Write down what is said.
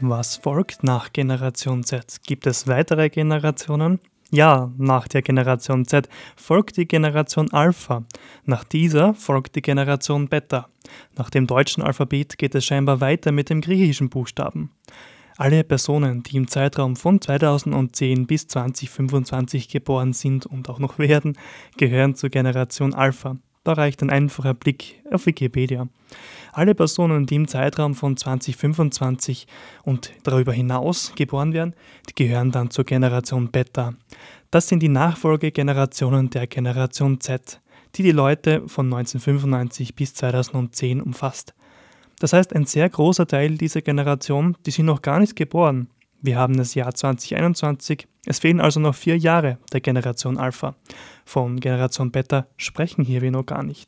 Was folgt nach Generation Z? Gibt es weitere Generationen? Ja, nach der Generation Z folgt die Generation Alpha. Nach dieser folgt die Generation Beta. Nach dem deutschen Alphabet geht es scheinbar weiter mit dem griechischen Buchstaben. Alle Personen, die im Zeitraum von 2010 bis 2025 geboren sind und auch noch werden, gehören zur Generation Alpha. Da reicht ein einfacher Blick auf Wikipedia. Alle Personen, die im Zeitraum von 2025 und darüber hinaus geboren werden, die gehören dann zur Generation Beta. Das sind die Nachfolgegenerationen der Generation Z, die die Leute von 1995 bis 2010 umfasst. Das heißt, ein sehr großer Teil dieser Generation, die sind noch gar nicht geboren. Wir haben das Jahr 2021, es fehlen also noch vier Jahre der Generation Alpha. Von Generation Beta sprechen hier wir noch gar nicht.